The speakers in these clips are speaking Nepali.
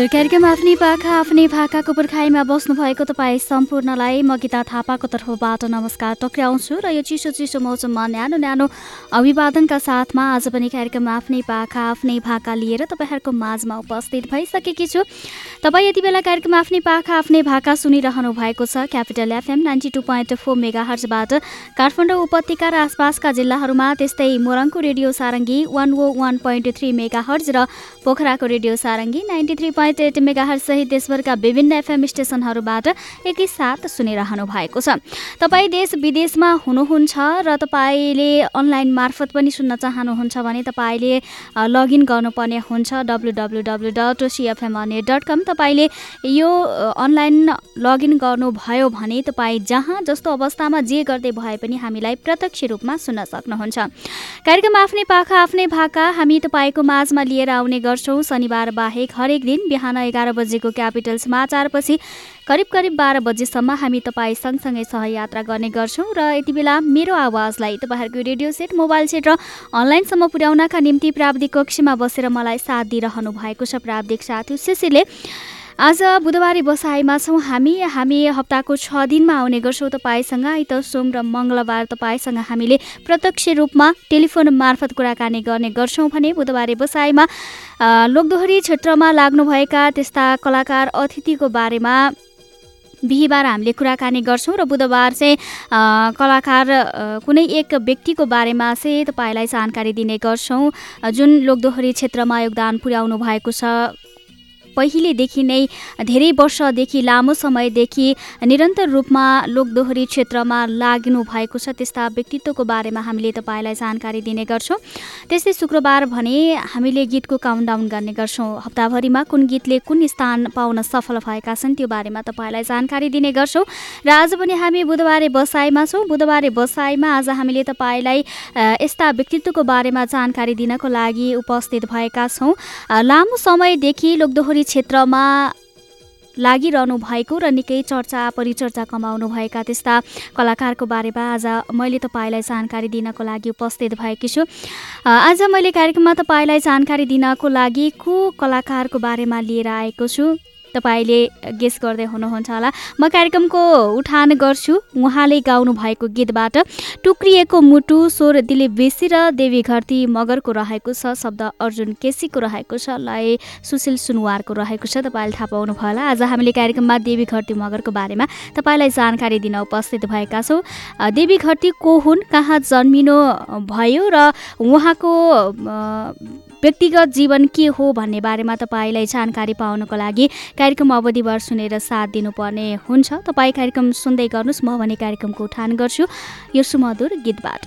हजुर कार्यक्रम आफ्नै पाखा आफ्नै भाकाको पुर्खाइमा बस्नु भएको तपाईँ सम्पूर्णलाई म गीता थापाको तर्फबाट नमस्कार टक्राउँछु र यो चिसो चिसो मौसममा न्यानो न्यानो अभिवादनका साथमा आज पनि कार्यक्रम आफ्नै पाखा आफ्नै भाका लिएर तपाईँहरूको माझमा उपस्थित भइसकेकी छु। तपाईँ यति बेला कार्यक्रम आफ्नै पाखा आफ्नै भाका सुनिरहनु भएको छ Capital FM ninety two point four mega हर्जबाट Kathmandu उपत्यका र आसपासका जिल्लाहरूमा त्यस्तै मोरङको radio Sarangi one O one point three mega hertz र पोखराको radio Sarangi ninety three point eight mega सहित देशभरका विभिन्न एफएम स्टेसनहरूबाट एकैसाथ सुनिरहनु भएको छ। तपाईँ देश विदेशमा हुनुहुन्छ र तपाईँले अनलाइन मार्फत पनि सुन्न चाहनुहुन्छ भने तपाईँले लगइन गर्नुपर्ने हुन्छ W W W dot CFM dot com तपाईँले यो अनलाइन लगइन गर्नुभयो भने तपाईँ जहाँ जस्तो अवस्थामा जे गर्दै भए पनि हामीलाई प्रत्यक्ष रूपमा सुन्न सक्नुहुन्छ। कार्यक्रम आफ्नै पाखा आफ्नै भाका हामी तपाईँको माझमा लिएर आउने गर्छौँ। शनिबार बाहेक हरेक दिन बिहान एघार बजेको क्यापिटल समाचारपछि करिब करिब बाह्र बजेसम्म हामी तपाईँ सँगसँगै सहयात्रा गर्ने गर्छौँ र यति बेला मेरो आवाजलाई तपाईँहरूको रेडियो सेट मोबाइल सेट र अनलाइनसम्म पुर्याउनका निम्ति प्राविधिक कक्षमा बसेर मलाई साथ दिइरहनु भएको छ प्राविधिक साथी सिसीले आज बुधबारे बसाइमा छौँ हामी। हामी हप्ताको छ दिनमा आउने गर्छौँ तपाईँसँग। आइत सोम र मङ्गलबार तपाईँसँग हामीले प्रत्यक्ष रूपमा टेलिफोन मार्फत कुराकानी गर्ने गर्छौँ भने बुधबारे बसाइमा लोकदोहोरी क्षेत्रमा लाग्नुभएका त्यस्ता कलाकार अतिथिको बारेमा बिहिबार हामीले कुराकानी गर्छौँ र बुधबार चाहिँ कलाकार कुनै एक व्यक्तिको बारेमा चाहिँ तपाईँलाई जानकारी दिने गर्छौँ। जुन लोकदोहोरी क्षेत्रमा योगदान पुर्याउनु भएको छ। पहिलेदेखि नै धेरै वर्षदेखि लामो समयदेखि निरन्तर रूपमा लोकदोहोरी क्षेत्रमा लाग्नु भएको छ त्यस्ता व्यक्तित्वको बारेमा हामीले तपाईँलाई जानकारी दिने गर्छौँ। त्यस्तै शुक्रबार भने हामीले गीतको काउन्टडाउन गर्ने गर्छौँ। हप्ताभरिमा कुन गीतले कुन स्थान पाउन सफल भएका छन् त्यो बारेमा तपाईँलाई जानकारी दिने गर्छौँ। र आज पनि हामी बुधबारे बसाइमा छौँ। बुधबारे बसाइमा आज हामीले तपाईँलाई यस्ता व्यक्तित्वको बारेमा जानकारी दिनको लागि उपस्थित भएका छौँ। लामो समयदेखि लोकदोहोरी क्षेत्रमा लागिरहनु भएको र निकै चर्चा परिचर्चा कमाउनु भएका त्यस्ता कलाकारको बारेमा आज मैले तपाईँलाई जानकारी दिनको लागि उपस्थित भएकी छु। आज मैले कार्यक्रममा तपाईँलाई जानकारी दिनको लागि को कलाकारको बारेमा लिएर आएको छु। तपाईँले गेस गर्दै हुनुहुन्छ होला। म कार्यक्रमको उठान गर्छु। उहाँले गाउनु भएको गीतबाट टुक्रिएको मुटु स्वर दिलीप बेसी र देवी घरती मगरको रहेको छ शब्द अर्जुन केसीको रहेको छ लय सुशील सुनवारको रहेको छ तपाईँले थाहा पाउनु भयो होला। आज हामीले कार्यक्रममा देवी घरती मगरको बारेमा तपाईँलाई जानकारी दिन उपस्थित भएका छौँ। देवी घरती को हुन् कहाँ जन्मिनु भयो र उहाँको व्यक्तिगत जीवन के हो भन्ने बारेमा तपाईँलाई जानकारी पाउनको लागि कार्यक्रम अवधिभर सुनेर साथ दिनुपर्ने हुन्छ। तपाईँ कार्यक्रम सुन्दै गर्नुहोस् म भने कार्यक्रमको उठान गर्छु। यो सुमधुर गीतबाट।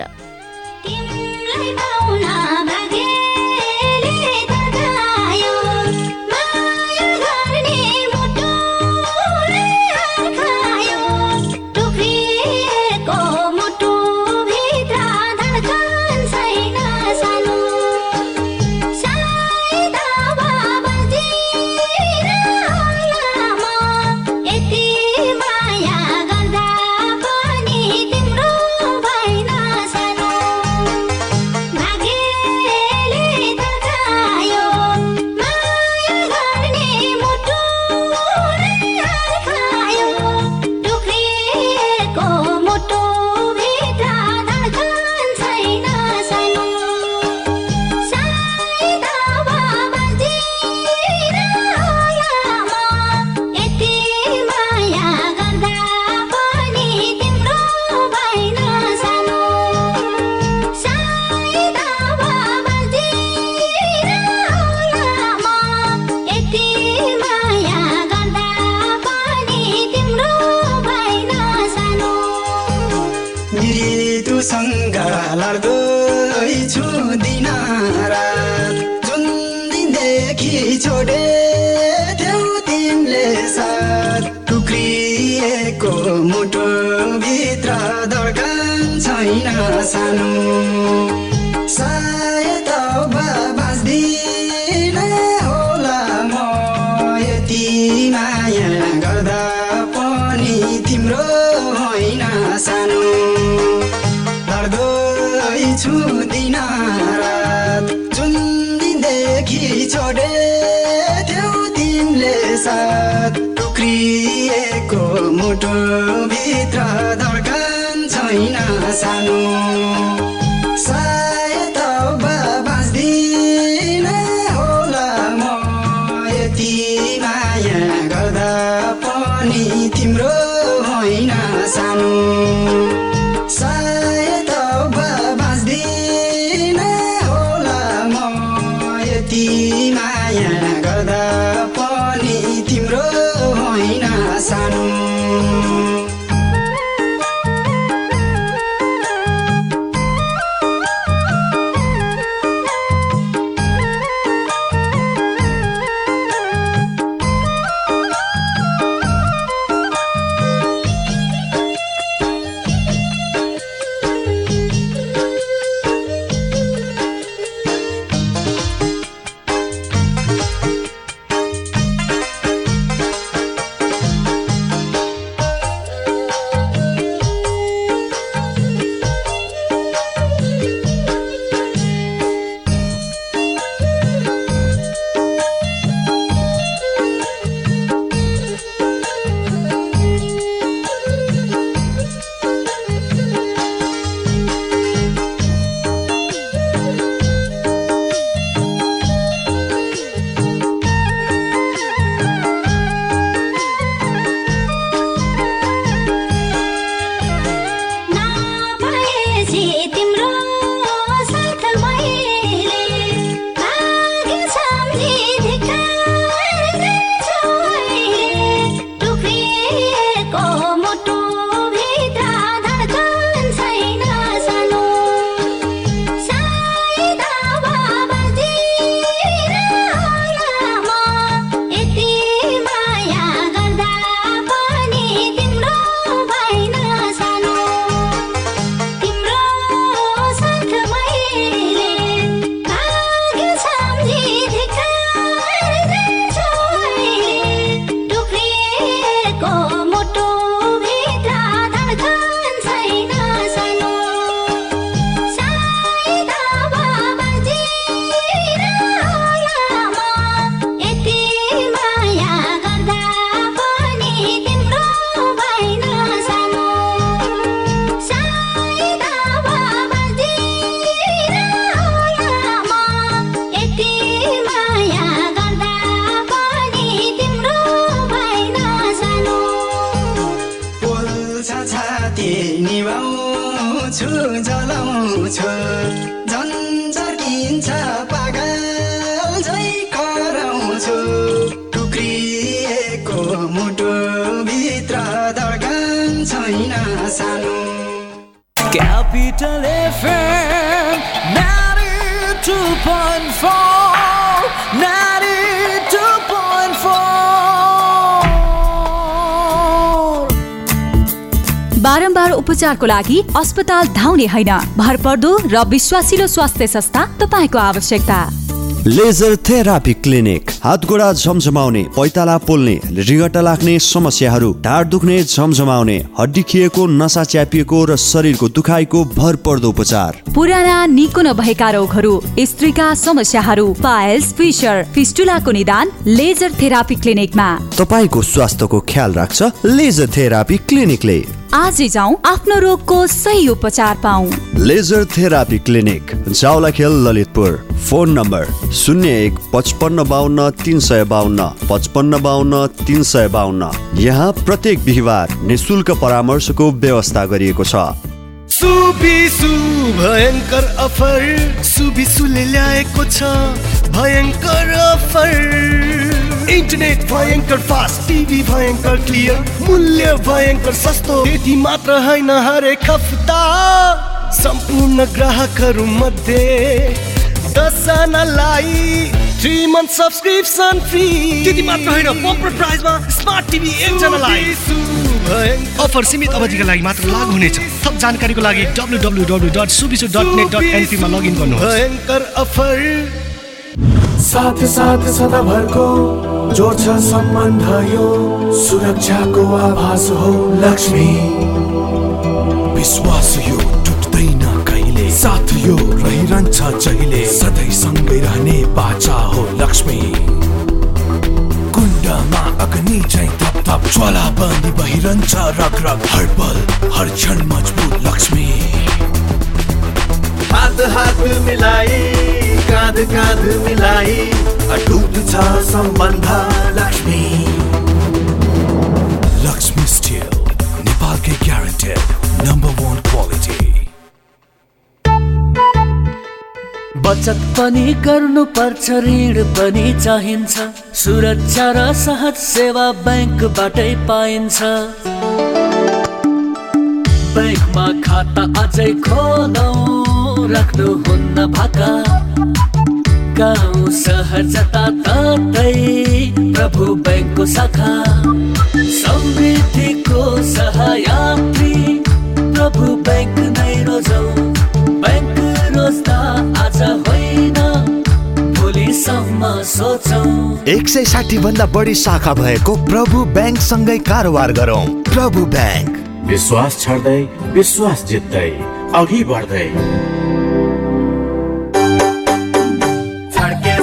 उपचारको लागि अस्पताल धाउने होइन। भरपर्दो र विश्वासिलो स्वास्थ्य संस्था तपाईँको आवश्यकता। Laser therapy clinic. हात गोडा झमझमाउने पैताला पोल्ने रिगटा लाग्ने समस्याहरू ढाड दुख्ने झमझमाउने हड्डी खिएको नसा च्यापिएको र शरीरको दुखाइको भरपर्दो उपचार। पुराना निको नभएका रोगहरू स्त्रीका समस्याहरू पाइल्स फिसर फिस्टुलाको निदान लेजर थेरापी क्लिनिकमा। तपाईँको स्वास्थ्यको ख्याल राख्छ लेजर थेरापी क्लिनिकले। आजै जाउँ आफ्नो रोगको सही उपचार पाऊ। Laser therapy clinic Jawalakhel Lalitpur. Phone number शून्य एक पचपन्न बाहन्न तिन सय बाहन्न पचपन्न बाहन्न तिन सय बाहन्न यहाँ प्रत्येक बिहिबार निशुल्क परामर्शको व्यवस्था गरिएको छ। सुबिसु भयङ्कर अफर सुबिसुले ल्याएको छ भयङ्कर अफर। इन्टरनेट भयङ्कर फास्ट टिभी भयङ्कर क्लियर मूल्य भयङ्कर सस्तो त्यति मात्र होइन हरेक हप्ता सम्पूर्ण ग्राहकहरू मध्ये दसजनालाई थ्री मन्थ सब्सक्रिप्सन फ्री त्यति मात्र होइन बम्पर प्राइजमा स्मार्ट टिभी एकजनालाई अफर सीमित अवधिका लागि मात्र लागू हुनेछ। थप जानकारीको लागि W W W dot Subisu dot net dot एनपीमा लगइन गर्नुहोस्। भयङ्कर अफर साथ साथ सदाभरको जोड्छ सम्बन्ध यो सुरक्षाको आभास हो लक्ष्मी। विश्वास यो टुट्दैन कहिले? साथ यो रहिरहन्छ जहिले? सधैँ सँगै रहने बाचा हो लक्ष्मी। कुण्डमा अग्नि झै थप थप ज्वाला बन्दी बहिरहन्छ रग रग हर पल हर क्षण मजबुत लक्ष्मी। हात हात मिलाई काँध काँध मिलाई अटुट छ सम्बन्ध लक्ष्मी। लक्ष्मी स्टिल नेपालकै ग्यारेन्टेड नम्बर वान क्वालिटी बचत पनि गर्नुपर्छ ऋण पनि चाहिन्छ। सुरक्षा र सहज सेवा ब्याङ्कबाटै पाइन्छ। ब्याङ्कमा खाता अझै खोलौँ राख्नुहुन्न भाका। गाउँ सहर जताततै प्रभु ब्याङ्कको शाखा। समृद्धिको सहायात्री प्रभु ब्याङ्क नै रोजौँ। ब्याङ्क रोज्दा आज होइन एक सय साठी भन्दा बढी शाखा भएको प्रभु ब्याङ्कसँगै कारोबार गरौँ। प्रभु ब्याङ्क विश्वास छर्दै विश्वास जित्दै अघि बढ्दै।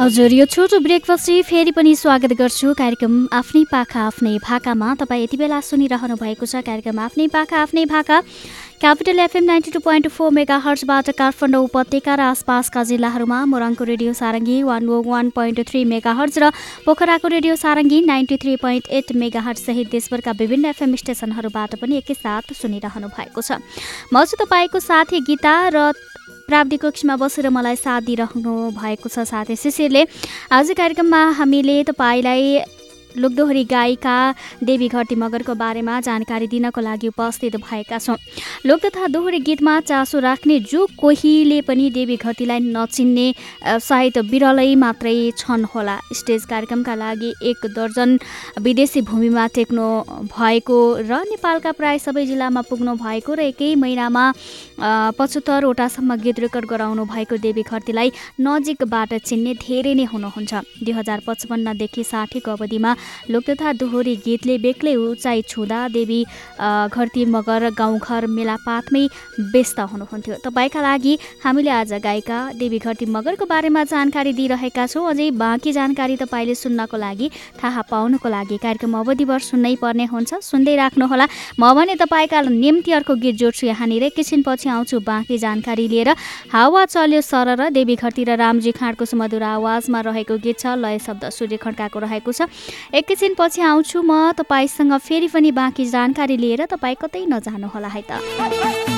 हजुर यो छोटो ब्रेकपछि फेरि पनि स्वागत गर्छु। कार्यक्रम आफ्नै पाखा आफ्नै भाकामा। तपाईँ यति बेला सुनिरहनु भएको छ कार्यक्रम आफ्नै पाखा आफ्नै भाका। Capital FM ninety two point four mega हर्चबाट Kathmandu उपत्यका र आसपासका जिल्लाहरूमा मोरङको radio Sarangi one O one point three mega hertz र पोखराको radio Sarangi ninety three point eight mega hertz सहित देशभरका विभिन्न एफएम स्टेसनहरूबाट पनि एकैसाथ सुनिरहनु भएको छ। म चाहिँ तपाईँको साथी गीता र प्राविधिक कक्षमा बसेर मलाई साथ दिइरहनु भएको छ साथी शिशिरले। आज कार्यक्रममा हामीले तपाईँलाई लोकदोहोरी गायिका देवी घटी मगरको बारेमा जानकारी दिनको लागि उपस्थित भएका छौँ। लोक तथा दोहोरी गीतमा चासो राख्ने जो कोहीले पनि देवी घटीलाई नचिन्ने सायद बिरलै मात्रै छन् होला। स्टेज कार्यक्रमका लागि एक दर्जन विदेशी भूमिमा टेक्नु भएको र नेपालका प्राय सबै जिल्लामा पुग्नु भएको र एकै महिनामा पचहत्तरवटासम्म गीत रेकर्ड गराउनु भएको देवी घरतीलाई नजिकबाट चिन्ने धेरै नै हुनुहुन्छ। दुई हजार पचपन्नदेखि साठीको अवधिमा लोक तथा दोहोरी गीतले बेग्लै उचाइ छुँदा देवी घरती मगर गाउँघर मेलापातमै व्यस्त हुनुहुन्थ्यो। तपाईँका लागि हामीले आज गायिका देवी घरती मगरको बारेमा जानकारी दिइरहेका छौँ। अझै बाँकी जानकारी तपाईँले सुन्नको लागि थाहा पाउनको लागि कार्यक्रम अवधिभर सुन्नै पर्ने हुन्छ। सुन्दै राख्नुहोला। म भने तपाईँका निम्ति अर्को गीत जोड्छु यहाँनिर। एकैछिनपछि आउँछु बाँकी जानकारी लिएर। हावा चल्यो सर र देवी र रामजी खाँडको सुमधुर आवाजमा रहेको गीत छ लय शब्द सूर्य खड्काको रहेको छ। एकैछिनपछि आउँछु म तपाईँसँग फेरि पनि बाँकी जानकारी लिएर तपाईँ कतै नजानुहोला है त।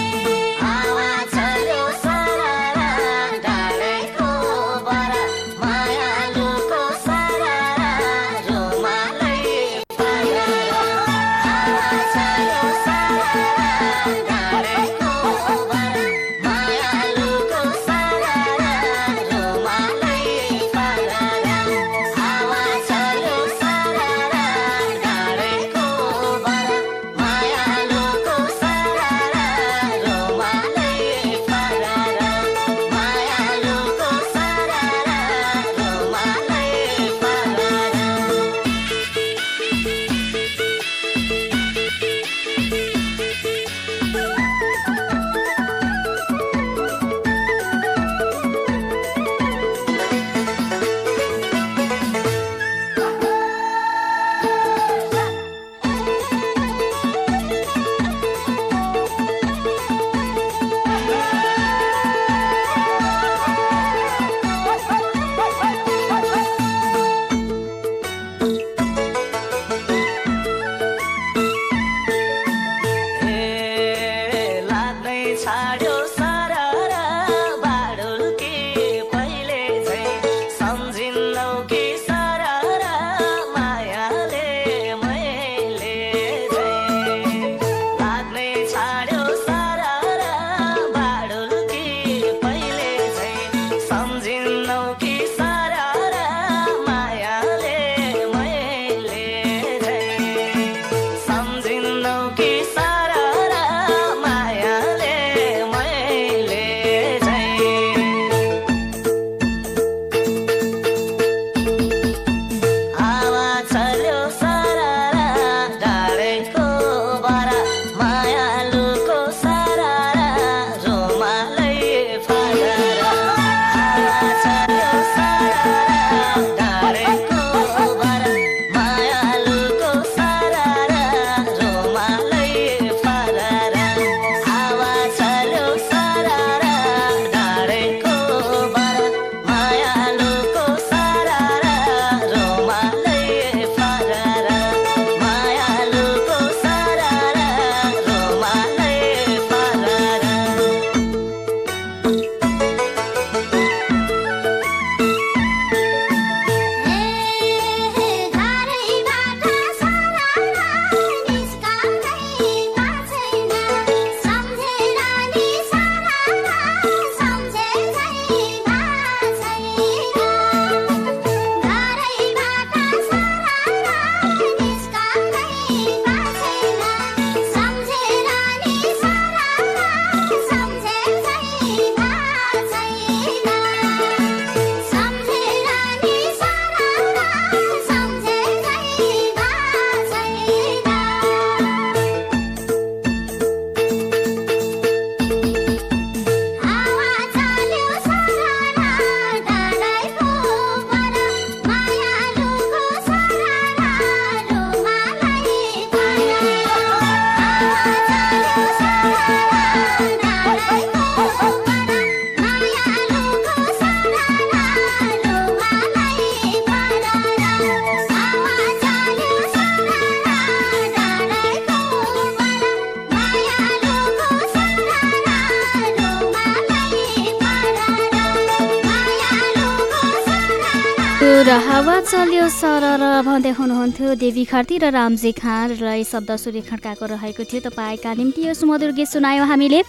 हुनुहुन्थ्यो देवी खर्ती र रामजी खान र शब्द सूर्यखड्काको रहेको थियो तपाईँका निम्ति यो सुमधुर गीत सुनायौँ हामीले।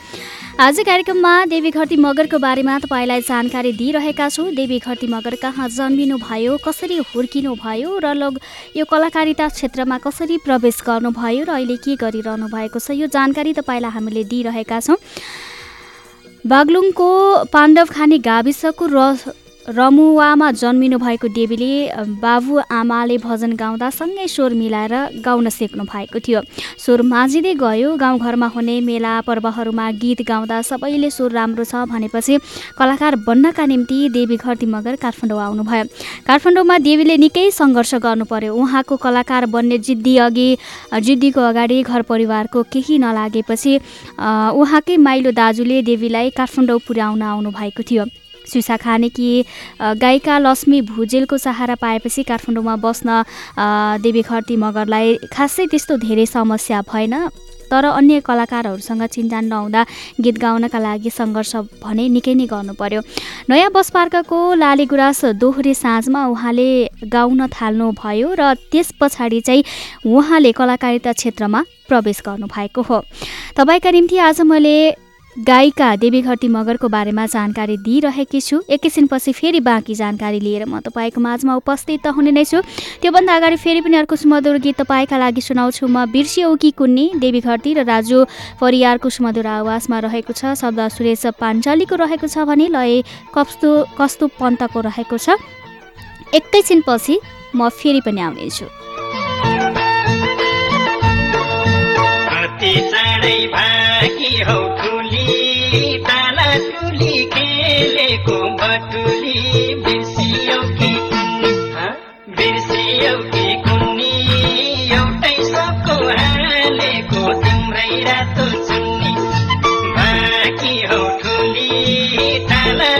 आज कार्यक्रममा देवी खर्ती मगरको बारेमा तपाईँलाई जानकारी दिइरहेका छौँ। देवी खर्ती मगर कहाँ जन्मिनु भयो कसरी हुर्किनु भयो र लोग यो कलाकारिता क्षेत्रमा कसरी प्रवेश गर्नुभयो र अहिले के गरिरहनु भएको छ यो जानकारी तपाईँलाई हामीले दिइरहेका छौँ। बागलुङको पाण्डवखानी गाविसको र रमुवामा जन्मिनु भएको देवीले बाबु आमाले भजन गाउँदा सँगै स्वर मिलाएर गाउन सिक्नु भएको थियो। स्वर माझिँदै गयो। गाउँघरमा हुने मेला पर्वहरूमा गीत गाउँदा सबैले स्वर राम्रो छ भनेपछि कलाकार बन्नका निम्ति देवी खर्ती मगर काठमाडौँ आउनुभयो। काठमाडौँमा देवीले निकै सङ्घर्ष गर्नु पर्यो उहाँको कलाकार बन्ने जिद्दी अघि जिद्दीको अगाडि घर परिवारको केही नलागेपछि उहाँकै माइलो दाजुले देवीलाई काठमाडौँ पुर्याउन आउनुभएको थियो। सुसा खानेकी गायिका लक्ष्मी भुजेलको सहारा पाएपछि काठमाडौँमा बस्न देवी खर्ती मगरलाई खासै त्यस्तो धेरै समस्या भएन। तर अन्य कलाकारहरूसँग चिन्जान नहुँदा गीत गाउनका लागि सङ्घर्ष भने निकै नै गर्नु पर्यो नयाँ बस पार्कको लाली गुराँस दोहोरे साँझमा उहाँले गाउन थाल्नुभयो र त्यस पछाडि चाहिँ उहाँले कलाकारिता क्षेत्रमा प्रवेश गर्नुभएको हो। तपाईँका निम्ति आज मैले गायिका देवी घटी मगरको बारेमा जानकारी दिइरहेकी छु। एकैछिनपछि फेरि बाँकी जानकारी लिएर म तपाईँको माझमा उपस्थित हुने नै छु। त्योभन्दा अगाडि फेरि पनि अर्को सुमधुर गीत तपाईँका लागि सुनाउँछु। म बिर्सियौ कुन्नी देवी घटी र राजु परियारको सुमधुर आवाजमा रहेको छ। शब्द सुरेश पाञ्चालीको रहेको छ भने लय कस्तो कस्तो पन्तको रहेको छ। एकैछिनपछि म फेरि पनि आउनेछु। भागी हौ ताला टुली खेलेको बटुली बिर्सियौ कि? बिर्सियौ कि कुन्नी एउटै सबको हालेको तिम्रै रातो चुन्नी भागी हौ ठुली ताला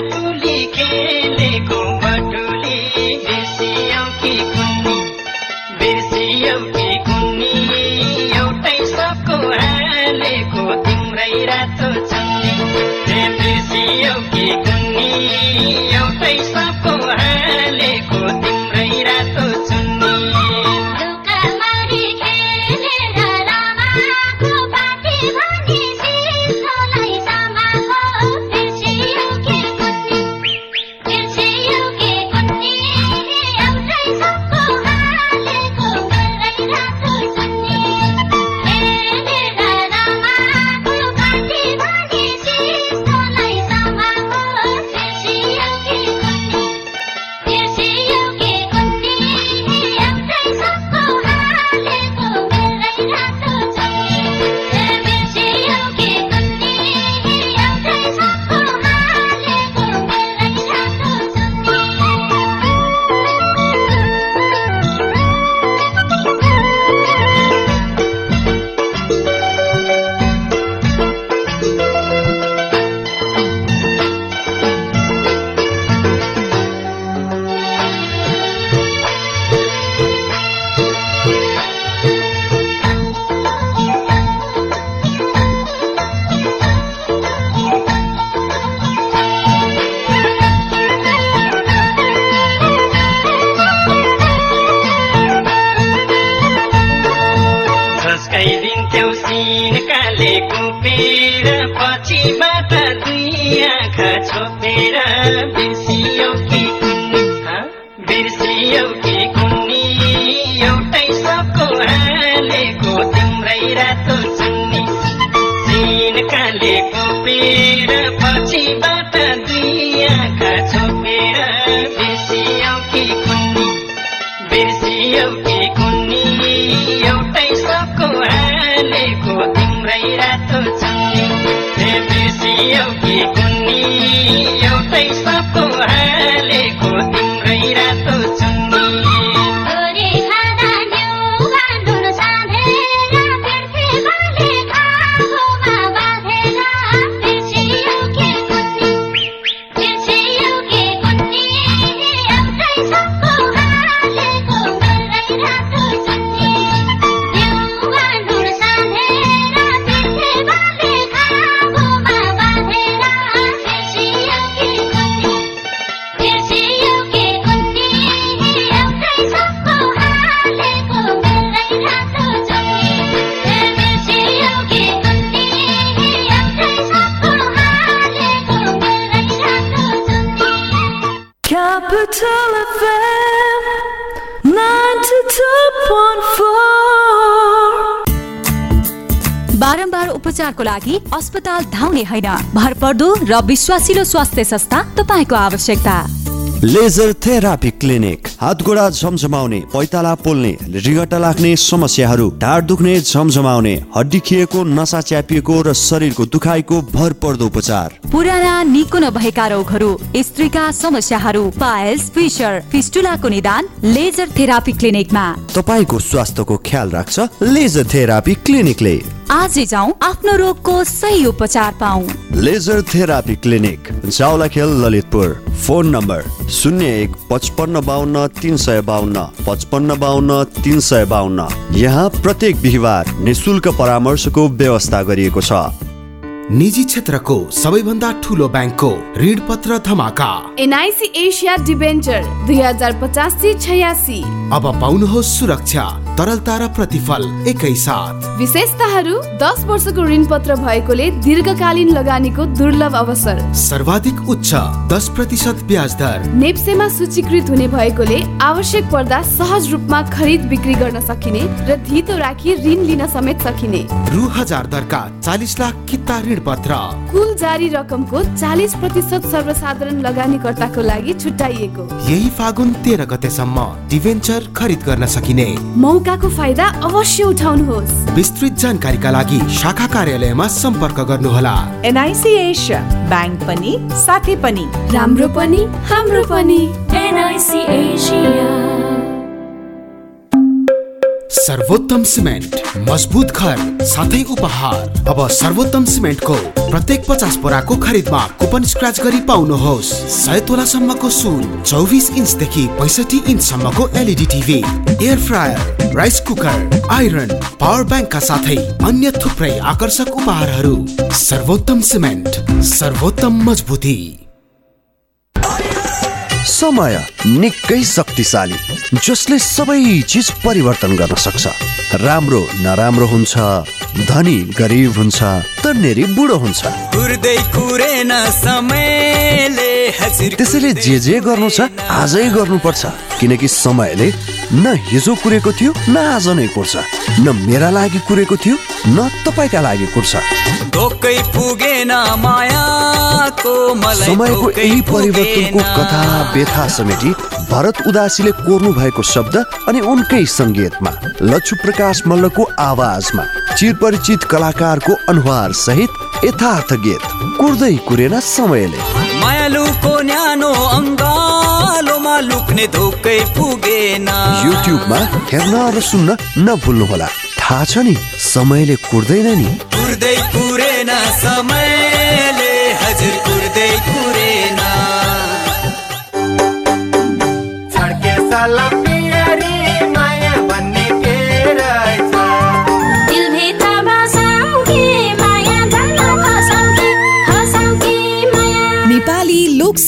धाउने होइन। भरपर्दो र विश्वासिलो स्वास्थ्य संस्था तपाईँको आवश्यकता। Laser therapy clinic. हात गोडा झमझमाउने पैताला पोल्ने रिगटा लाग्ने समस्याहरू ढाड दुख्ने झमझमाउने हड्डी खिएको नसा च्यापिएको र शरीरको दुखाइको भरपर्दो उपचार। पुराना निको नभएका रोगहरू स्त्रीका समस्याहरू पाइल्स फिसर फिस्टुलाको निदान लेजर थेरापी क्लिनिकमा। तपाईँको स्वास्थ्यको ख्याल राख्छ लेजर थेरापी क्लिनिकले। आजै जाउँ आफ्नो रोगको सही उपचार पाऊ laser therapy clinic Jawalakhel Lalitpur. Phone number शून्य एक पचपन्न बाहन्न तिन सय बाहन्न पचपन्न बाहन्न तिन सय बाहन्न यहाँ प्रत्येक बिहिबार निशुल्क परामर्शको व्यवस्था गरिएको छ। निजी क्षेत्रको सबैभन्दा ठुलो ब्याङ्कको ऋण पत्र धमाका। एनआइसी एसिया डिबेन्चर दुई हजार पचासी छयासी। अब पाउनुहोस् सुरक्षा। तरलता र प्रतिफल एकैसाथ विशेषताहरू दस वर्षको ऋण पत्र भएकोले दीर्घकालीन लगानीको दुर्लभ अवसर। सर्वाधिक उच्च दस प्रतिशत ब्याज दर। नेप्सेमा सूचीकृत हुने भएकोले आवश्यक पर्दा सहज रूपमा खरिद बिक्री गर्न सकिने र धितो राखी ऋण लिन समेत सकिने। रु हजार दरका चालिस लाख किता ऋण पत्र कुल जारी रकमको चालिस प्रतिशत सर्वसाधारण लगानीकर्ताको लागि छुट्याइएको। यही फागुन तेह्र गतेसम्म डिभेन्चर खरिद गर्न सकिने। मौकाको फाइदा अवश्य उठाउनुहोस्। विस्तृत जानकारीका लागि शाखा कार्यालयमा सम्पर्क गर्नुहोला। एनआइसी एसिया ब्याङ्क पनि साथै पनि। राम्रो पनि हाम्रो पनि। एनआइसी एसिया सर्वोत्तम सिमेन्ट मजबुत घर साथै उपहार। अब सर्वोत्तम सिमेन्टको प्रत्येक पचास बोराको खरिदमा कुपन स्क्रच गरी पाउनुहोस्। सय तोलासम्मको सुन चौबिस इन्चदेखि पैँसठी इन्चसम्मको LED TV air fryer rice cooker iron power ब्याङ्कका साथै अन्य थुप्रै आकर्षक उपहारहरू। सर्वोत्तम सिमेन्ट सर्वोत्तम मजबुती। समय निकै शक्तिशाली जसले सबै चिज परिवर्तन गर्न सक्छ। राम्रो नराम्रो हुन्छ धनी गरिब हुन्छ तन्नेरी बुढो हुन्छ। त्यसैले जे जे गर्नु छ आजै गर्नुपर्छ किनकि समयले न हिजो कुरेको थियो न आज नै कुर्छ। न मेरा लागि कुरेको थियो न तपाईँका लागि कुर्छ। समयको यही परिवर्तनको। कथा व्यथा समेटी भरत उदासीले कोर्नु भएको शब्द अनि उनकै सङ्गीतमा लक्ष्मी प्रकाश मल्लको आवाजमा चिरपरिचित कलाकारको अनुहार सहित यथार्थ गीत कुर्दै कुरेन समयले। मायालुको न्यानो अङ्गालोमा लुक्ने धोकै पुगेन। युट्युबमा हेर्न र सुन्न नभुल्नुहोला। थाहा छ नि समयले कुर्दैन नि। कुर्दै कुरेन समयले हजुर कुर्दै कुरेन। छड्के सलमियरी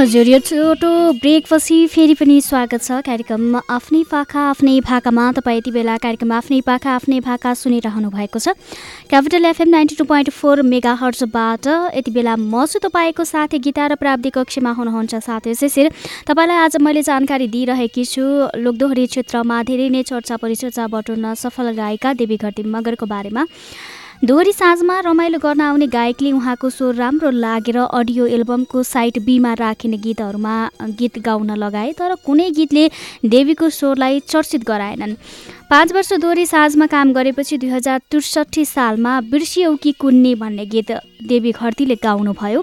हजुर यो छोटो ब्रेकपछि फेरि पनि स्वागत छ कार्यक्रम आफ्नै पाखा आफ्नै भाकामा। तपाईँ यति बेला कार्यक्रम आफ्नै पाखा आफ्नै भाका सुनिरहनु भएको छ। Capital FM ninety two point four mega हर्चबाट यति बेला म छु तपाईँको साथी गीता र प्राविधिक कक्षमा हुनुहुन्छ साथी शिशिर। तपाईँलाई आज मैले जानकारी दिइरहेकी छु लोकदोहोरी क्षेत्रमा धेरै नै चर्चा परिचर्चा बटुल्न सफल गायिका देवी घटी मगरको बारेमा। दोहोरी साँझमा रमाइलो गर्न आउने गायकले उहाँको स्वर राम्रो लागेर अडियो एल्बमको साइट बीमा राखिने गीतहरूमा गीत गाउन लगाए तर कुनै गीतले देवीको स्वरलाई चर्चित गराएनन्। पाँच वर्ष दोहोरी साँझमा काम गरेपछि दुई हजार त्रिसठी सालमा बिर्सियौ कि कुन्नी भन्ने गीत देवी घरतीले गाउनुभयो।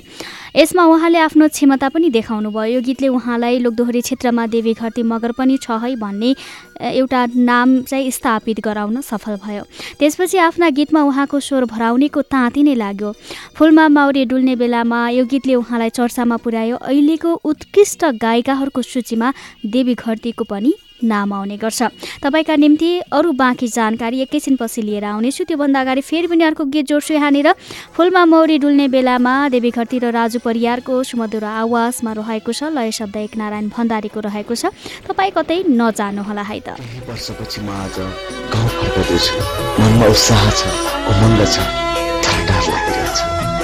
यसमा उहाँले आफ्नो क्षमता पनि देखाउनु भयो यो गीतले उहाँलाई लोकदोहोरी क्षेत्रमा देवी घरती मगर पनि छ है भन्ने एउटा नाम चाहिँ स्थापित गराउन सफल भयो। त्यसपछि आफ्ना गीतमा उहाँको स्वर भराउनेको ताँती नै लाग्यो। फुलमा माउरे डुल्ने बेलामा यो गीतले उहाँलाई चर्चामा पुर्यायो। अहिलेको उत्कृष्ट गायिकाहरूको सूचीमा देवी घरतीको पनि नाम आउने गर्छ। तपाईँका निम्ति अरू बाँकी जानकारी एकैछिनपछि लिएर आउनेछु। त्योभन्दा अगाडि फेरि पनि अर्को गीत जोड्छु यहाँनिर। फुलमा मौरी डुल्ने बेलामा देवी घरती र राजु परियारको सुमधुर आवाजमा रहेको छ। लय शब्द एक नारायण भण्डारीको रहेको छ। तपाईँ कतै नजानुहोला है त।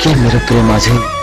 के मेरो प्रेम अझै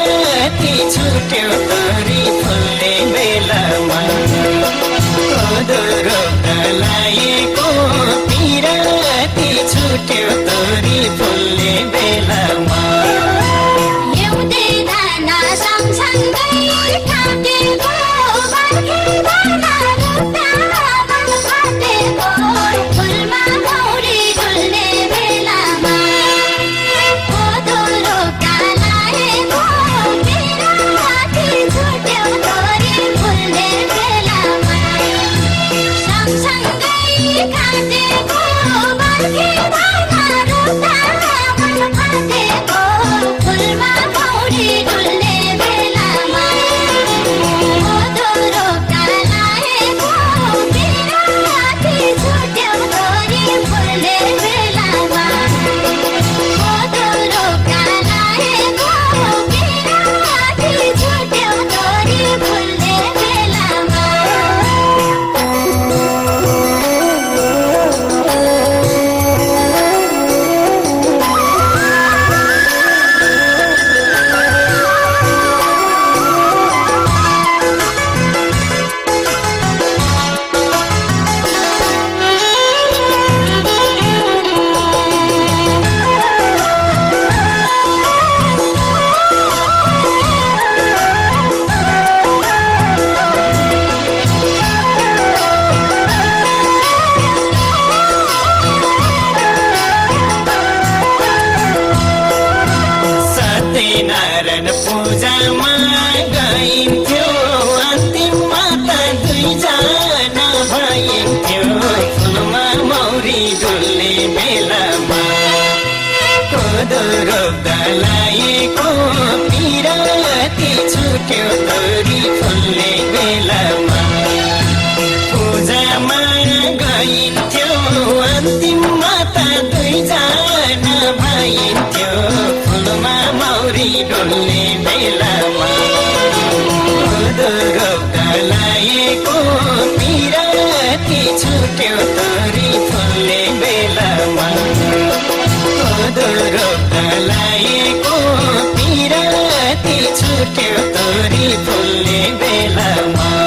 पिराती छुट्यो तोरी फुल्ने बेलामा लागेको पिराती छुट्यो तोरी फुल्ने बेलामा एउटै दाना सँगसँगै Keep डुल्ने बेलामा लागेको पिराती छुट्यो तोरी फुल्ने बेलामा छुट्यो तोरी फुल्ने बेलामा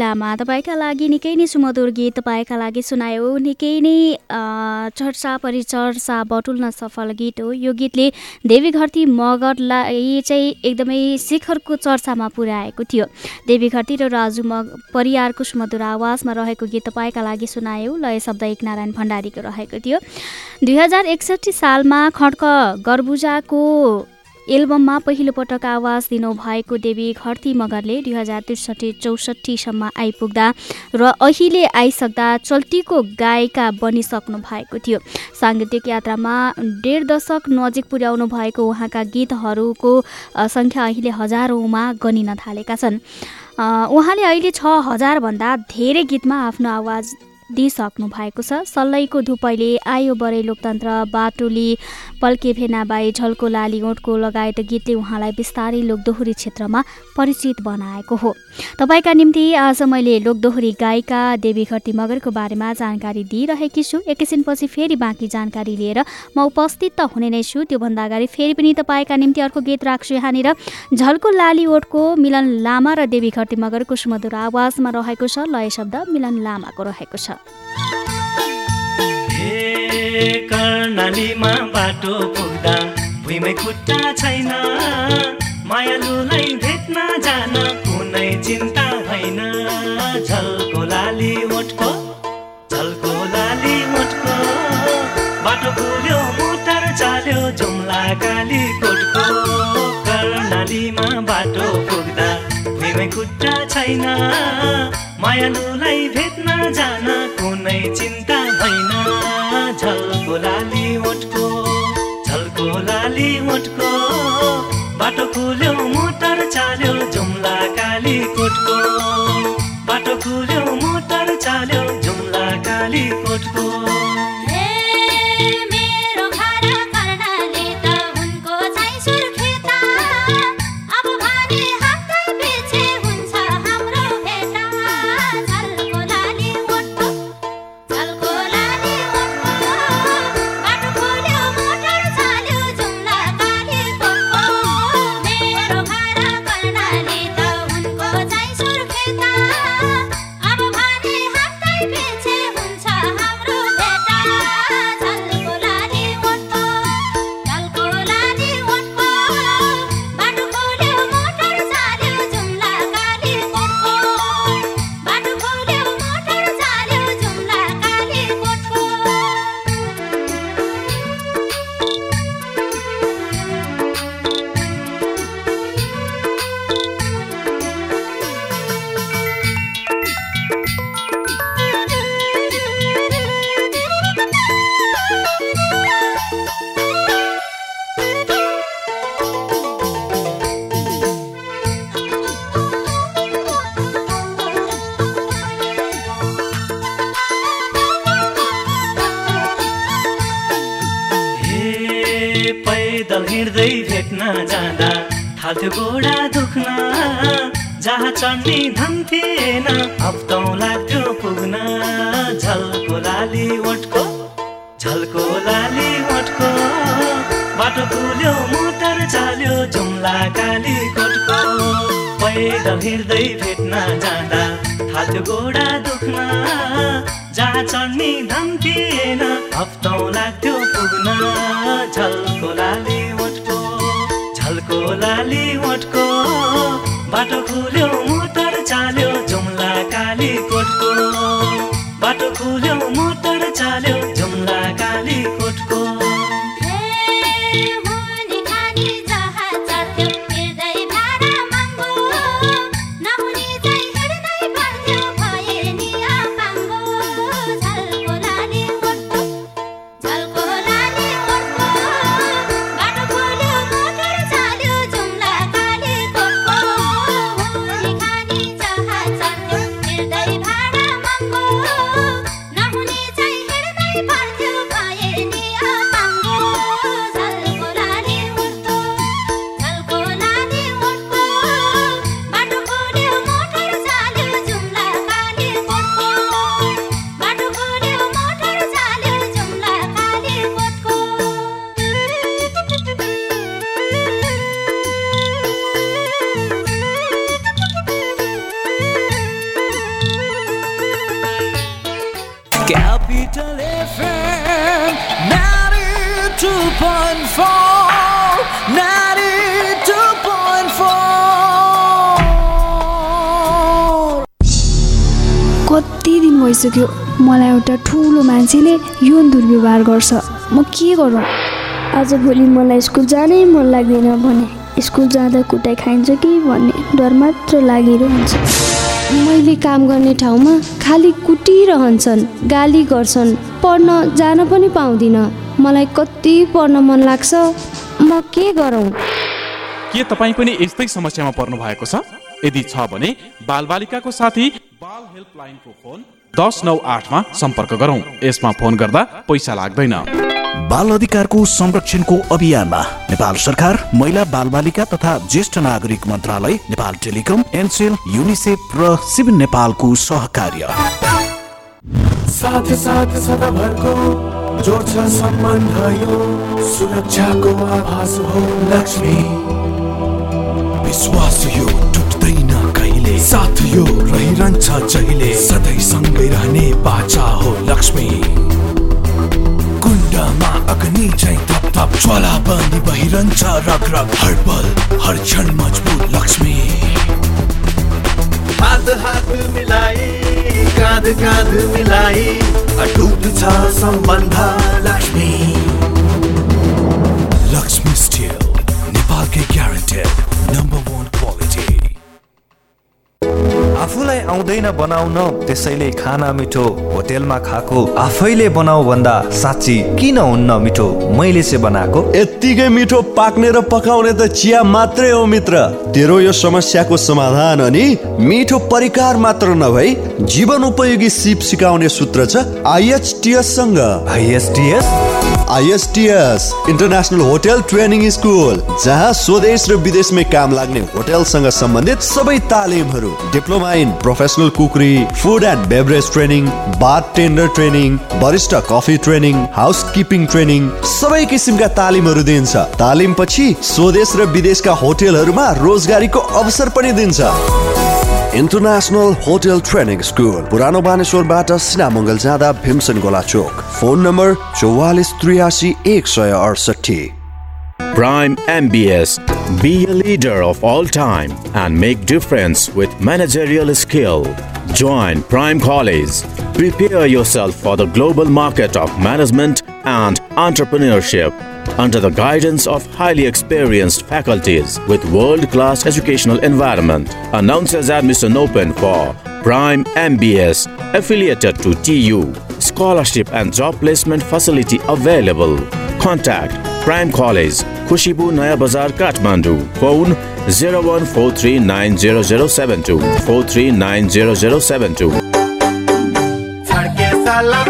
बेलामा तपाईँका लागि निकै नै सुमधुर गीत तपाईँका लागि सुनायो निकै नै चर्चा परिचर्चा बटुल्न सफल गीत हो। यो गीतले देवी घरती मगरलाई चाहिँ एकदमै शिखरको चर्चामा पुर्याएको थियो। देवी घरती र राजु मग परियारको सुमधुर आवाजमा रहेको गीत तपाईँका लागि सुनायो। लय शब्द एकनारायण भण्डारीको रहेको थियो। दुई हजार एकसट्ठी सालमा खड्क गर्बुजाको एल्बममा पहिलोपटक आवाज दिनुभएको देवी घरती मगरले दुई हजार त्रिसठी चौसठीसम्म आइपुग्दा र अहिले आइसक्दा चल्तीको गायिका बनिसक्नु भएको थियो। साङ्गीतिक यात्रामा डेढ दशक नजिक पुर्याउनु भएको उहाँका गीतहरूको सङ्ख्या अहिले हजारौँमा गनिन थालेका छन्। उहाँले अहिले छ हजारभन्दा धेरै गीतमा आफ्नो आवाज दिइसक्नु भएको छ। सल्लैको धुपैले आयो बरै लोकतन्त्र। बाटुली पल्के फेनाबाई झल्को लाली ओठको लगायत गीतले उहाँलाई बिस्तारै लोकदोहोरी क्षेत्रमा परिचित बनाएको हो। तपाईँका निम्ति आज मैले लोकदोहोरी गायिका देवी खर्ती मगरको बारेमा जानकारी दिइरहेकी छु। एकैछिनपछि फेरि बाँकी जानकारी लिएर म उपस्थित त हुने नै छु। त्योभन्दा अगाडि फेरि पनि तपाईँका निम्ति अर्को गीत राख्छु यहाँनिर। झल्को लाली ओठको मिलन लामा र देवी खर्ती मगरको सुमधुर आवाजमा रहेको छ। लय शब्द मिलन लामाको रहेको छ। कर्णालीमा बाटो पुग्दा भुइँमै खुट्टा छैन। मायालुलाई भेट्न जान कुनै चिन्ता भएन। झल्को लाली ओठको झल्को लाली ओठको बाटो खुल्यो मोटर चाल्यो जुम्ला काली कोटको। कर्णालीमा बाटो पुग्दा भुइँमै खुट्टा छैन। मायालुलाई भेट्न जान कुनै चिन्ता भएन झल्को लाली ओठको झल्को लाली ओठको बाटो खुल्यो मोटर चाल्यो जुम्ला काली कोटको। बाटो खुल्यो हिँड्दै भेट्न जाँदा थाल्थ्यो गोडा दुख्न। जहाँ चढ्ने धन थिएन लाग्थ्यो पुग्न। झल्को लाली ओठको झल्को लाली ओठको। बाटो खुल्यो मोटर चाल्यो जुम्ला काली कोटको पैदल हिँड्दै भेट्न जाँदा थाल्थ्यो गोडा दुख्न। जहाँ चढ्ने धन थिएन लाग्थ्यो पुग्न। झल्को लाली ओठको झल्को लाली ओठको बाटो खुल्यो मोटर चाल्यो जुम्ला काली कोटको। बाटो खुल्यो Capital FM 92.4 कति दिन भइसक्यो मलाई एउटा ठुलो मान्छेले यौन दुर्व्यवहार गर्छ। म के गरौँ? आजभोलि मलाई स्कुल जानै मन लाग्दैन भने स्कुल जाँदा कुटाइ खाइन्छ कि भन्ने डर मात्र लागिरहन्छ। मैले काम गर्ने ठाउँमा खालि कुटिरहन्छन् गाली गर्छन् पढ्न जान पनि पाउँदिनँ। मलाई कति पढ्न मन लाग्छ म के गरौँ? के तपाईँ पनि यस्तै समस्यामा पर्नु भएको छ? यदि छ भने बालबालिकाको साथी बाल हेल्पलाइनको फोन दस नौ आठमा सम्पर्क गरौँ। यसमा फोन गर्दा पैसा लाग्दैन। बाल अधिकारको संरक्षणको अभियानमा नेपाल सरकार महिला बालबालिका तथा ज्येष्ठ नागरिक मन्त्रालय नेपाल टेलिकम एनसेल युनिसेफ र सिभिल नेपालको सहकार्य। साथ साथ सदाभरको जोड्छ सम्बन्ध यो सुरक्षाको आभास हो लक्ष्मी। विश्वास यो टुट्दैन कहिले? साथ यो रहिरहन्छ जहिले? सधैँ सँगै रहने बाचा हो लक्ष्मी। कुण्डमा अग्नि चाहिँ थप थप ज्वाला बनी बहिरहन्छ रग रग हर पल हर क्षण मजबुत लक्ष्मी हात हात मिलाई काँध काँध मिलाई अटुट छ सम्बन्ध लक्ष्मी लक्ष्मी स्टिल नेपालकै ग्यारेन्टेड नम्बर वान आफूलाई आउँदैन बनाउन त्यसैले खाना मिठो होटेलमा खाएको आफैले बनाऊ भन्दा साँच्ची किन हुन्न मिठो? मैले चाहिँ बनाएको। यत्तिकै मिठो पाक्ने र पकाउने त चिया मात्रै हो मित्र। तेरो यो समस्याको समाधान अनि मिठो परिकार मात्र नभई जीवन उपयोगी सिप सिकाउने सूत्र छ आइएचटिएस सँग। IHTS ISTS international hotel training school जहाँ स्वदेश र विदेशमै काम लाग्ने होटेलसँग सम्बन्धित सबै तालिमहरू diploma in professional cookery food and beverage training bartender training वरिष्ठ coffee training housekeeping training सबै किसिमका तालिमहरू दिन्छ तालिम पछि स्वदेश र विदेशका होटेलहरूमा रोजगारीको अवसर पनि दिन्छ इन्टरनेसनल होटल ट्रेनिङ स्कुल पुरानो बानेश्वरबाट सिनामङ्गल जाँदा भीमसन गोला चोक फोन नम्बर चौवालिस त्रियासी एक सय अडसठी Prime MBS. Be a leader of all time and make difference with managerial skill. Join Prime College. Prepare yourself for the global market of management and entrepreneurship under the guidance of highly experienced faculties with world-class educational environment. Announces admission open for Prime MBS affiliated to TU. Scholarship and job placement facility available. Contact Prime College, Kushibu Naya Bazar, Kathmandu. Phone 0143900072 43900072.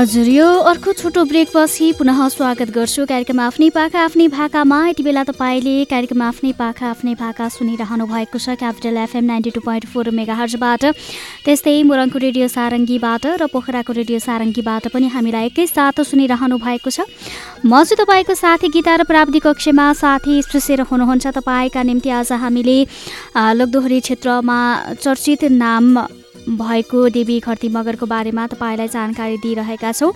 हजुर यो अर्को छोटो ब्रेकपछि पुनः स्वागत गर्छु कार्यक्रम आफ्नै पाखा आफ्नै भाकामा। यति बेला तपाईँले कार्यक्रम आफ्नै पाखा आफ्नै भाका सुनिरहनु भएको छ Capital FM ninety two point four mega हर्जबाट त्यस्तै मुरङको रेडियो सारङ्गीबाट र पोखराको रेडियो सारङ्गीबाट पनि हामीलाई एकैसाथ सुनिरहनु भएको छ। म चाहिँ तपाईँको साथी गीता र प्राविधिक कक्षमा साथी स्पृशेर हुनुहुन्छ। तपाईँका निम्ति आज हामीले लोकदोहोरी क्षेत्रमा चर्चित नाम भएको देवी खर्ती मगरको बारेमा तपाईँलाई जानकारी दिइरहेका छौँ।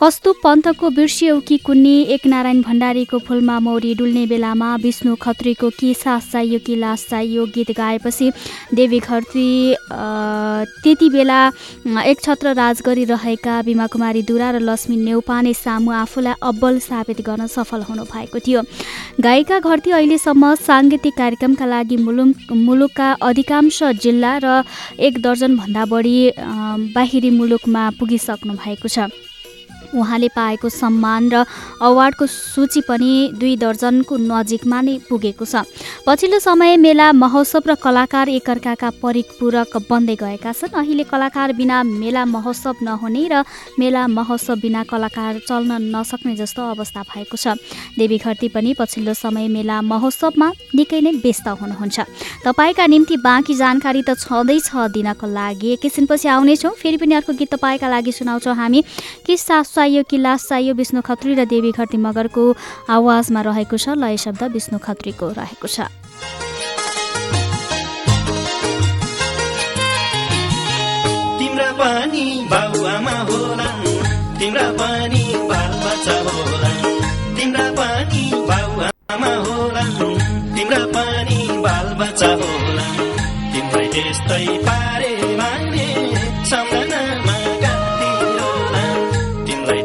कस्तो पन्थको बिर्सियौकी कुन्नी एक नारायण भण्डारीको फुलमा मौरी डुल्ने बेलामा विष्णु खत्रीको कि सास चाहियो कि लास चाहियो गीत गाएपछि देवी खर्ती अ, त्यति बेला एक छत्र राज गरिरहेका बिमा कुमारी दुरा र लक्ष्मी नेउपाने सामु आफूलाई अब्बल साबित गर्न सफल हुनु भएको थियो। गायिका घरती अहिलेसम्म साङ्गीतिक कार्यक्रमका लागि मुलुक मुलुकका अधिकांश जिल्ला र एक दर्जनभन्दा बढी बाहिरी मुलुकमा पुगिसक्नु भएको छ। उहाँले पाएको सम्मान र अवार्डको सूची पनि दुई दर्जनको नजिकमा नै पुगेको छ। पछिल्लो समय मेला महोत्सव र कलाकार एकअर्काका परिपूरक बन्दै गएका छन्। अहिले कलाकार बिना मेला महोत्सव नहुने र मेला महोत्सव बिना कलाकार चल्न नसक्ने जस्तो अवस्था भएको छ। देवी घरती पनि पछिल्लो समय मेला महोत्सवमा निकै नै व्यस्त हुनुहुन्छ। तपाईँका निम्ति बाँकी जानकारी त छँदैछ दिनको लागि। एकैछिनपछि आउनेछौँ। फेरि पनि अर्को गीत तपाईँका लागि सुनाउँछौँ हामी। कि सास चाहियो कि लास चाहियो विष्णु खत्री र देवी घरती मगरको आवाजमा रहेको छ लय शब्द विष्णु खत्रीको रहेको छ। पनि होला तिम्रा त्यस्तै पारे माग्ने तिमीलाई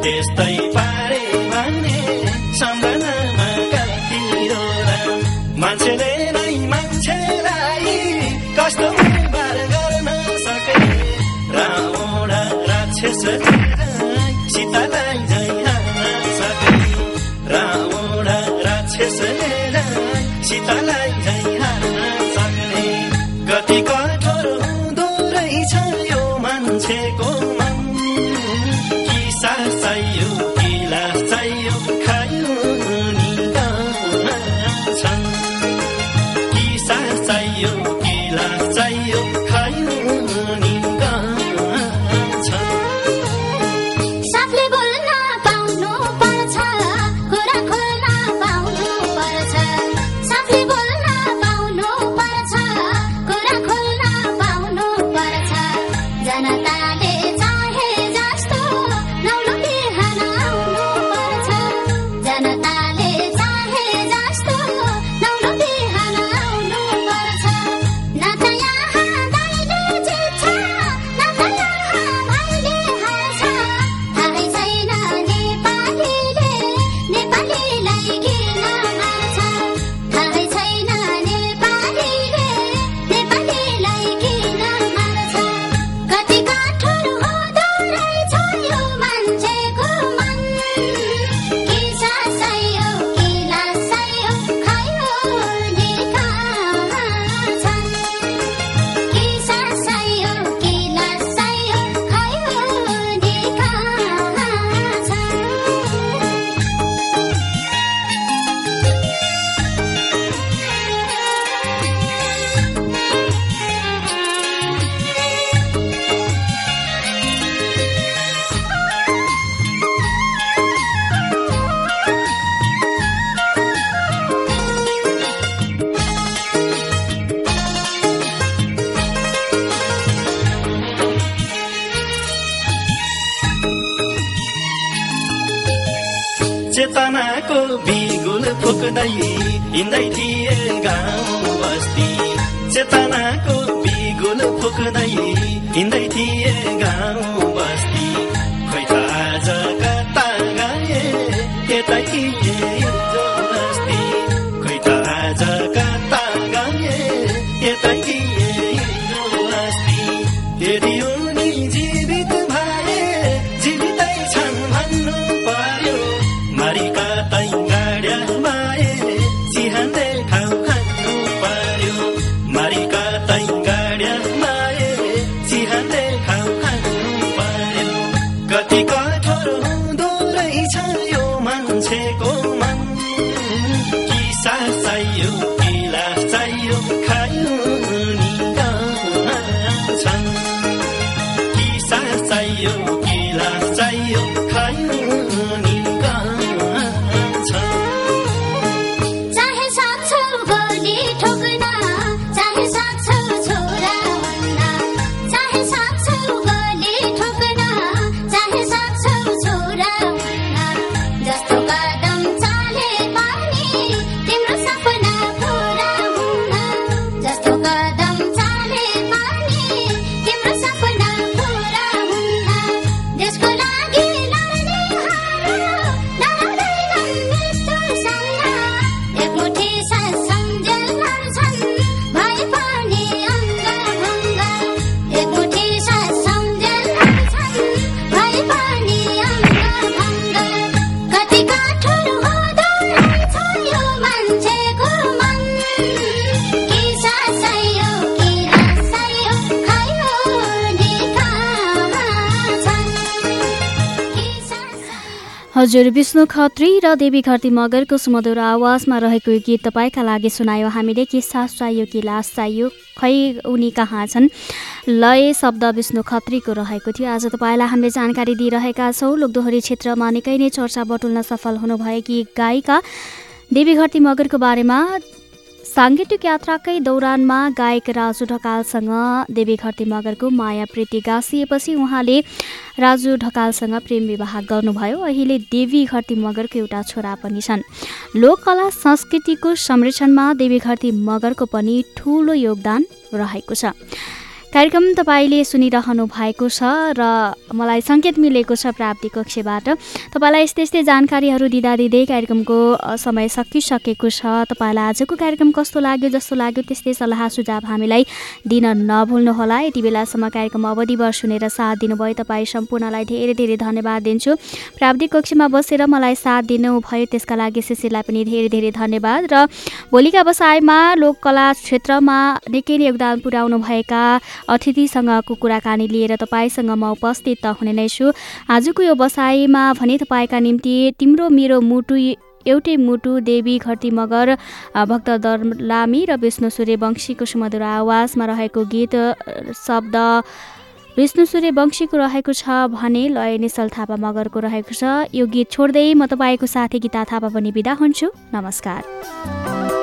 त्यस्तै पारे माग्ने सम्झनामा होला मान्छेले नै मान्छेलाई कस्तो व्यवहार गर्न सके रावण राक्षस सीतालाई हाल्न सके रावण राक्षसले सीतालाई झै बिगुल फुक्दै हिँड्दै थिए गाउँ बस्ती। चेतनाको बिगुल फुक्दै हिँड्दै थिए गाउँ हजुर विष्णु खत्री र देवी घरती मगरको सुमधुर आवाजमा रहेको यो गीत तपाईँका लागि सुनायो। हामीले के सास चाहियो कि लास चाहियो खै उनी कहाँ छन्? लय शब्द विष्णु खत्रीको रहेको थियो। आज तपाईँलाई हामीले जानकारी दिइरहेका छौँ। लोकदोहोरी क्षेत्रमा निकै नै चर्चा बटुल्न सफल हुनुभएकी गायिका देवी घरती मगरको बारेमा साङ्गीतिक यात्राकै दौरानमा गायक राजु ढकालसँग देवी घरती मगरको माया प्रीति गाँसिएपछि उहाँले राजु ढकालसँग प्रेम विवाह गर्नुभयो। अहिले देवी घरती मगरको एउटा छोरा पनि छन्। लोककला संस्कृतिको संरक्षणमा देवी घरती मगरको पनि ठुलो योगदान रहेको छ। कार्यक्रम तपाईँले सुनिरहनु भएको छ र मलाई सङ्केत मिलेको छ प्राप्ति कक्षबाट। तपाईँलाई यस्तै यस्तै जानकारीहरू दिँदा दिँदै कार्यक्रमको समय सकिसकेको छ। तपाईँलाई आजको कार्यक्रम कस्तो लाग्यो जस्तो लाग्यो त्यस्तै सल्लाह सुझाव हामीलाई दिन नभुल्नुहोला। यति बेलासम्म कार्यक्रम अवधिभर सुनेर साथ दिनुभयो। तपाईँ सम्पूर्णलाई धेरै धेरै धन्यवाद दिन्छु। प्राविधिक कक्षमा बसेर मलाई साथ दिनुभयो त्यसका लागि सिसीलाई पनि धेरै धेरै धन्यवाद। र भोलिका बसाइमा लोककला क्षेत्रमा निकै नै योगदान पुर्याउनुभएका अतिथिसँगको कुराकानी लिएर तपाईँसँग म उपस्थित त हुने नै छु। आजको यो बसाइमा भने तपाईँका निम्ति तिम्रो मेरो मुटु एउटै मुटु देवी घरती मगर भक्त दर्लामी र विष्णु सूर्यवंशीको सुमधुर आवाजमा रहेको गीत शब्द विष्णु सूर्यवंशीको रहेको छ भने लय निश्चल थापा मगरको रहेको छ। यो गीत छोड्दै म तपाईँको साथी गीता थापा पनि बिदा हुन्छु। नमस्कार।